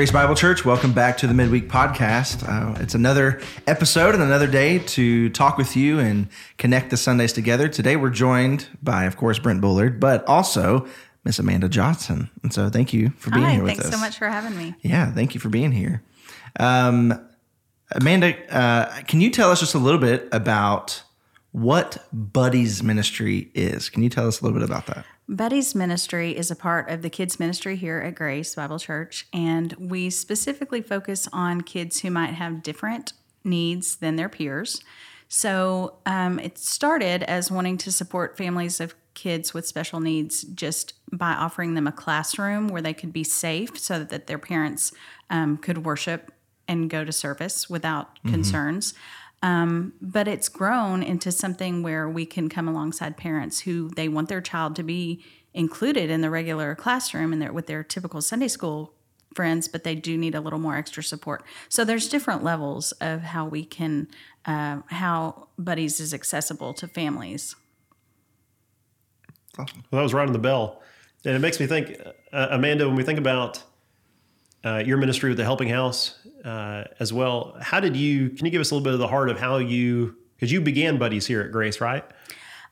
Grace Bible Church, welcome back to the Midweek Podcast. Uh, it's another episode and another day to talk with you and connect the Sundays together. Today we're joined by, of course, Brent Bullard, but also Miss Amanda Johnson. And so thank you for being Hi, here with thanks us. so much for having me. Yeah, thank you for being here. Um, Amanda, uh, can you tell us just a little bit about what Buddies Ministry is? Can you tell us a little bit about that? Buddy's Ministry is a part of the kids' ministry here at Grace Bible Church, and we specifically focus on kids who might have different needs than their peers. So um, it started as wanting to support families of kids with special needs just by offering them a classroom where they could be safe so that their parents um, could worship and go to service without concerns. Um, but it's grown into something where we can come alongside parents who they want their child to be included in the regular classroom and their, with their typical Sunday school friends, but they do need a little more extra support. So there's different levels of how we can, uh, how Buddies is accessible to families. Well, that was right on the bell. And it makes me think, uh, Amanda, when we think about uh, your ministry with the Helping House uh, as well, how did you, can you give us a little bit of the heart of how you, because you began Buddies here at Grace, right?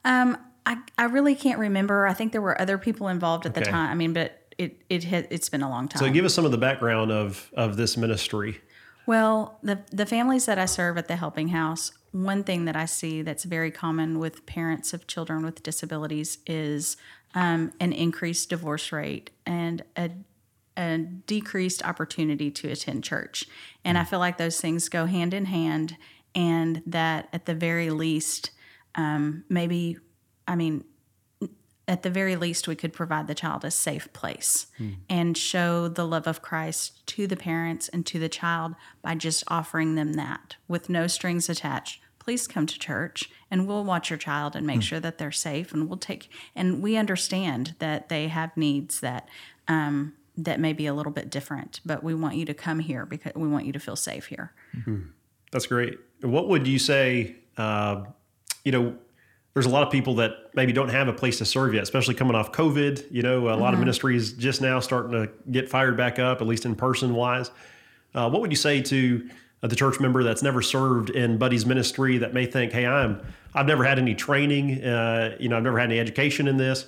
Um, I, I really can't remember. I think there were other people involved at the time. I mean, but it it had, it's been a long time. So give us some of the background of, of this ministry. Well, the the families that I serve at the Helping House, one thing that I see that's very common with parents of children with disabilities is um, an increased divorce rate and a a decreased opportunity to attend church. And I feel like those things go hand in hand, and that at the very least, um, maybe, I mean, at the very least, we could provide the child a safe place and show the love of Christ to the parents and to the child by just offering them that with no strings attached. Please come to church and we'll watch your child and make sure that they're safe and we'll take and we understand that they have needs that um, that may be a little bit different, but we want you to come here because we want you to feel safe here. That's great. What would you say? Uh, you know, there's a lot of people that maybe don't have a place to serve yet, especially coming off COVID. You know, a lot of ministries just now starting to get fired back up, at least in person wise. Uh, what would you say to uh, the church member that's never served in Buddy's ministry that may think, "Hey, I'm I've never had any training. Uh, you know, I've never had any education in this."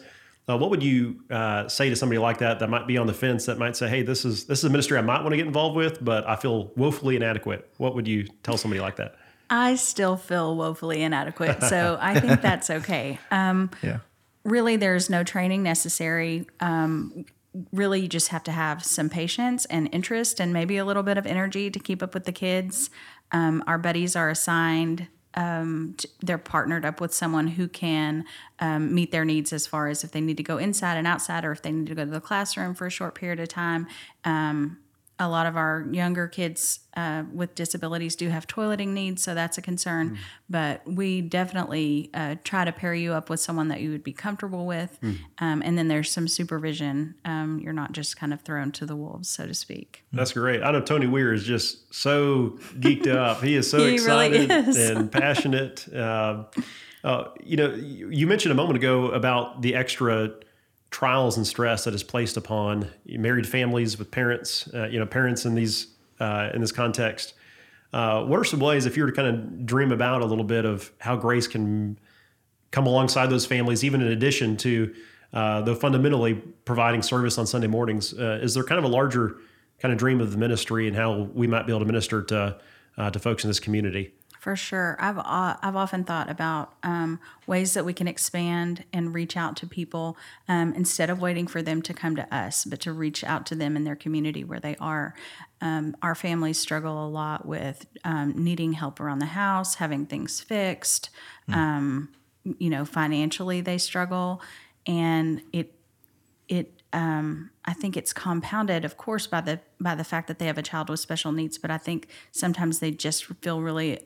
Uh, what would you uh, say to somebody like that that might be on the fence that might say, "Hey, this is this is a ministry I might want to get involved with, but I feel woefully inadequate"? What would you tell somebody like that? I still feel woefully inadequate, so I think that's okay. Um, Yeah. really there's no training necessary um, really you just have to have some patience and interest and maybe a little bit of energy to keep up with the kids um, our buddies are assigned um, they're partnered up with someone who can um, meet their needs as far as if they need to go inside and outside or if they need to go to the classroom for a short period of time. Um, a lot of our younger kids uh, with disabilities do have toileting needs, so that's a concern. But we definitely uh, try to pair you up with someone that you would be comfortable with. Um, and then there's some supervision. Um, you're not just kind of thrown to the wolves, so to speak. That's great. I know Tony Weir is just so geeked up. He is so He really excited is. and passionate. Uh, uh, you know, you mentioned a moment ago about the extra trials and stress that is placed upon married families with parents. Uh, you know, parents in these uh, in this context. Uh, what are some ways, if you were to kind of dream about a little bit of how grace can come alongside those families, even in addition to uh, though fundamentally providing service on Sunday mornings. Uh, is there kind of a larger kind of dream of the ministry and how we might be able to minister to uh, to folks in this community? For sure, I've uh, I've often thought about um, ways that we can expand and reach out to people um, instead of waiting for them to come to us, but to reach out to them in their community where they are. Um, our families struggle a lot with um, needing help around the house, having things fixed. Um, you know, financially they struggle, and it it um, I think it's compounded, of course, by the by the fact that they have a child with special needs. But I think sometimes they just feel really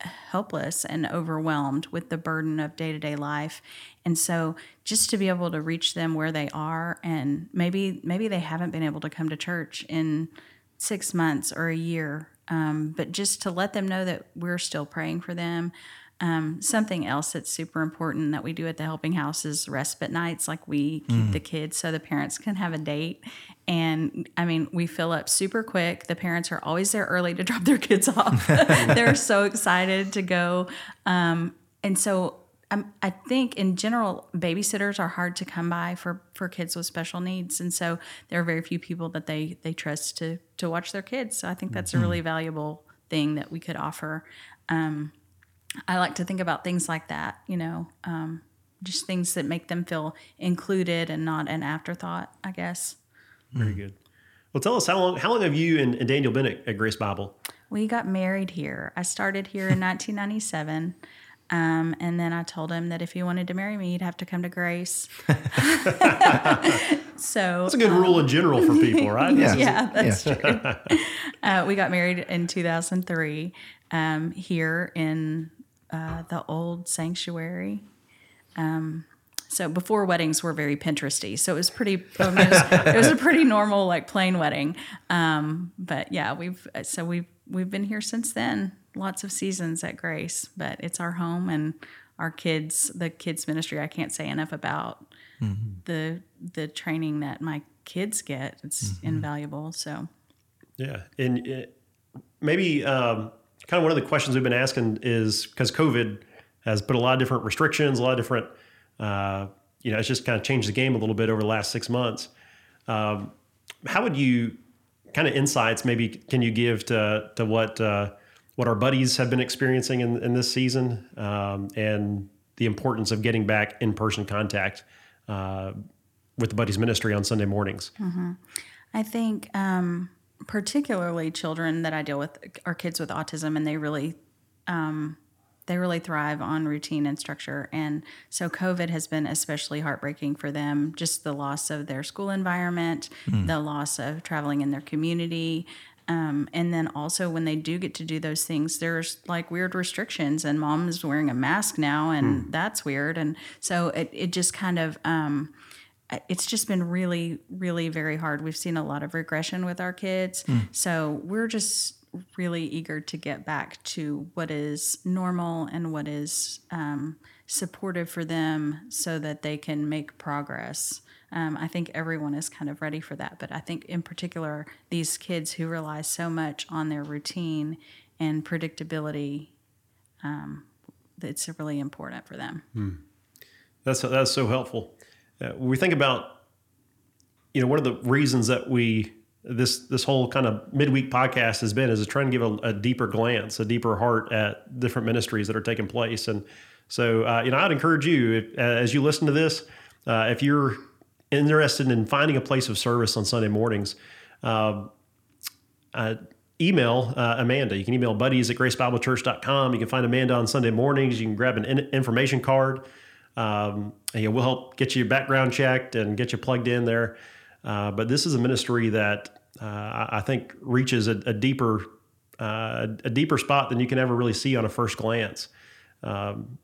helpless and overwhelmed with the burden of day to day life, and so just to be able to reach them where they are, and maybe maybe they haven't been able to come to church in six months or a year, um, but just to let them know that we're still praying for them. Um, something else that's super important that we do at the Helping House is respite nights. Like we keep the kids so the parents can have a date. And I mean, we fill up super quick. The parents are always there early to drop their kids off. They're so excited to go. Um, and so um, I think in general, babysitters are hard to come by for, for kids with special needs, and so there are very few people that they they trust to to watch their kids. So I think that's a really valuable thing that we could offer. Um, I like to think about things like that, you know, um, just things that make them feel included and not an afterthought. I guess Very good. Well, tell us how long how long have you and, and Daniel been at, at Grace Bible? we got married here. I started here in 1997. Um, and then I told him that if he wanted to marry me, he'd have to come to Grace. so That's a good rule in general for people, right? Yeah. yeah, that's true. uh, we got married in 2003 um, here in uh, the old sanctuary. Um, so before weddings were very Pinteresty, so it was pretty. I mean, it, was, it was a pretty normal, like plain wedding. Um, but yeah, we've so we've we've been here since then. Lots of seasons at Grace, but it's our home and our kids. The kids ministry, I can't say enough about the the training that my kids get. It's invaluable. So Yeah, and it, maybe um, kind of one of the questions we've been asking is because COVID has put a lot of different restrictions, a lot of different, uh, you know, it's just kind of changed the game a little bit over the last six months. Um, how would you kind of insights maybe can you give to to what uh, what our buddies have been experiencing in, in this season um, and the importance of getting back in person contact uh, with the buddies ministry on Sunday mornings? I think, um, particularly children that I deal with are kids with autism, and they really, um, they really thrive on routine and structure. And so, COVID has been especially heartbreaking for them. Just the loss of their school environment, the loss of traveling in their community. Um, and then also when they do get to do those things, there's like weird restrictions, and mom is wearing a mask now, and that's weird. And so it, it just kind of, um, it's just been really, really very hard. We've seen a lot of regression with our kids. So we're just really eager to get back to what is normal and what is um, supportive for them so that they can make progress. Um, I think everyone is kind of ready for that. But I think, in particular, these kids who rely so much on their routine and predictability, um, it's really important for them. That's that's so helpful. Uh, we think about, you know, one of the reasons that we this this whole kind of midweek podcast has been is to try and give a, a deeper glance, a deeper heart at different ministries that are taking place. And so, uh, you know, I'd encourage you if, uh, as you listen to this, uh, if you're interested in finding a place of service on Sunday mornings. Uh, uh, email uh, Amanda. You can email buddies at gracebiblechurch.com. You can find Amanda on Sunday mornings. You can grab an in- information card. Um, we'll help get you background checked and get you plugged in there. Uh, but this is a ministry that uh, I think reaches a, a deeper uh, a deeper spot than you can ever really see on a first glance. Um,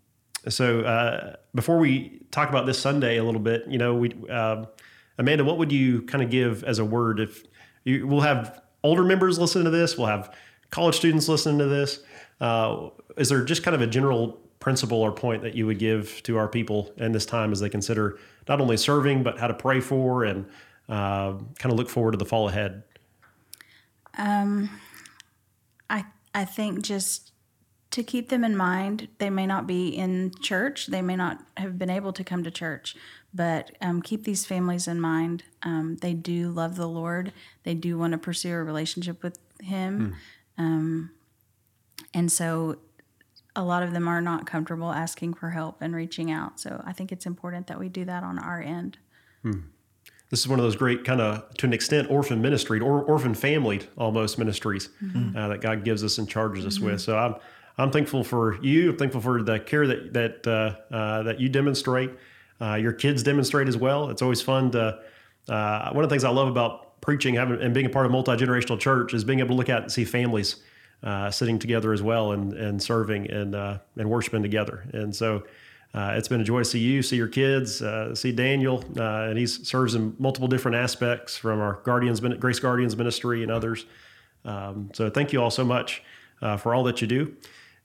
so uh, before we talk about this Sunday a little bit, you know, we uh, Amanda, what would you kind of give as a word if you, we'll have older members listening to this, we'll have college students listening to this. Uh, is there just kind of a general principle or point that you would give to our people in this time as they consider not only serving but how to pray for and uh, kind of look forward to the fall ahead? I I think just to keep them in mind, they may not be in church, they may not have been able to come to church, but um, keep these families in mind. Um, they do love the Lord. They do want to pursue a relationship with Him, um, and so a lot of them are not comfortable asking for help and reaching out. So I think it's important that we do that on our end. this is one of those great kind of to an extent orphan ministry or orphan family almost ministries uh, that God gives us and charges us with. So I'm I'm thankful for you. I'm thankful for the care that that uh, uh, that you demonstrate. Uh, your kids demonstrate as well. It's always fun to. Uh, one of the things I love about preaching having, and being a part of multi generational church is being able to look out and see families uh, sitting together as well and and serving and uh, and worshiping together. And so. Uh, it's been a joy to see you, see your kids, uh, see Daniel, uh, and he serves in multiple different aspects from our Guardians, Grace Guardians ministry and others. Um, so thank you all so much uh, for all that you do.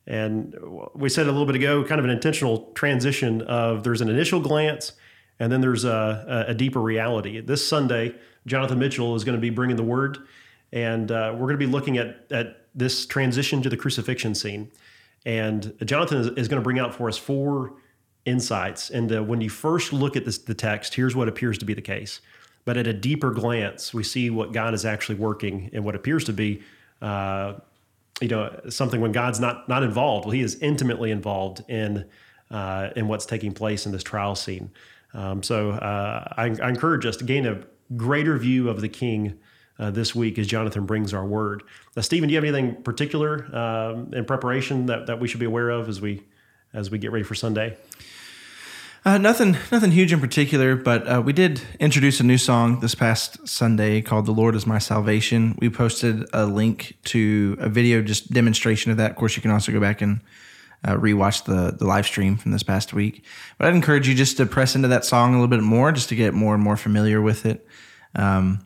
And we said a little bit ago, kind of an intentional transition of there's an initial glance and then there's a, a deeper reality. This Sunday, Jonathan Mitchell is going to be bringing the word, and uh, we're going to be looking at, at this transition to the crucifixion scene. And Jonathan is, is going to bring out for us four insights. And when you first look at this, the text, here's what appears to be the case. But at a deeper glance, we see what God is actually working in what appears to be, uh, you know, something when God's not not involved. Well, He is intimately involved in uh, in what's taking place in this trial scene. Um, so uh, I, I, encourage us to gain a greater view of the King uh, this week as Jonathan brings our word. Stephen, do you have anything particular um, in preparation that, that we should be aware of as we as we get ready for Sunday? Uh, nothing, nothing huge in particular, but uh, we did introduce a new song this past Sunday called "The Lord Is My Salvation." We posted a link to a video just demonstration of that. Of course, you can also go back and uh, rewatch the the live stream from this past week. But I'd encourage you just to press into that song a little bit more, just to get more and more familiar with it. Um,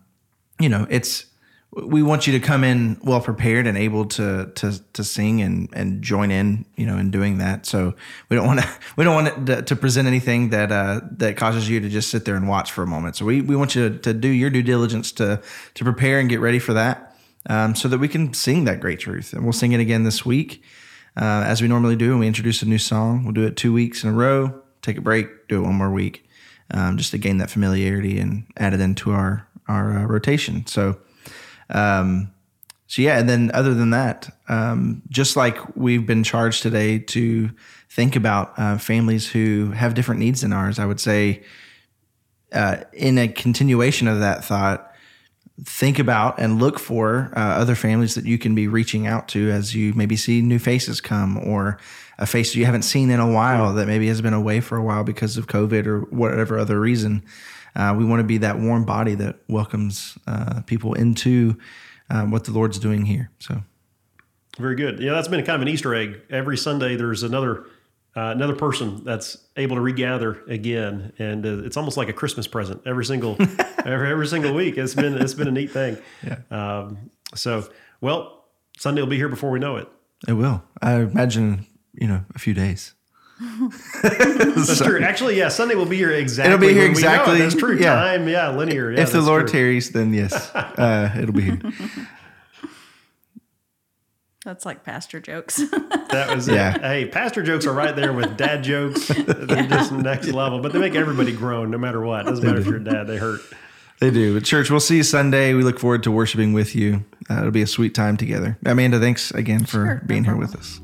you know, it's we want you to come in well prepared and able to to to sing and and join in you know in doing that. So we don't want to we don't want to, to present anything that uh that causes you to just sit there and watch for a moment. So we we want you to, to do your due diligence to to prepare and get ready for that um, so that we can sing that great truth. And we'll sing it again this week uh, as we normally do and we introduce a new song. We'll do it two weeks in a row take a break do it one more week um, just to gain that familiarity and add it into our our uh, rotation so um, so yeah, and then other than that, um, just like we've been charged today to think about uh, families who have different needs than ours, I would say, uh, in a continuation of that thought, think about and look for uh, other families that you can be reaching out to as you maybe see new faces come or a face you haven't seen in a while that maybe has been away for a while because of COVID or whatever other reason. Uh, we want to be that warm body that welcomes uh, people into um, what the Lord's doing here. So, very good. Yeah, that's been kind of an Easter egg. Every Sunday, there's another uh, another person that's able to regather again, and uh, it's almost like a Christmas present every single every, every single week. It's been it's been a neat thing. Yeah. Um, so, well, Sunday will be here before we know it. It will. I imagine you know a few days. That's so, true. Actually, yeah, Sunday will be here exactly. It'll be here exactly. That's true. Yeah. Time, yeah, linear. Yeah, if the Lord true. tarries, then yes, uh, it'll be here. That's like pastor jokes. that was yeah. it. Hey, pastor jokes are right there with dad jokes. They're yeah. just next level, but they make everybody groan no matter what. Doesn't matter if you're a dad, they hurt. They do. But church, we'll see you Sunday. We look forward to worshiping with you. Uh, it'll be a sweet time together. Amanda, thanks again for sure, being no here with us.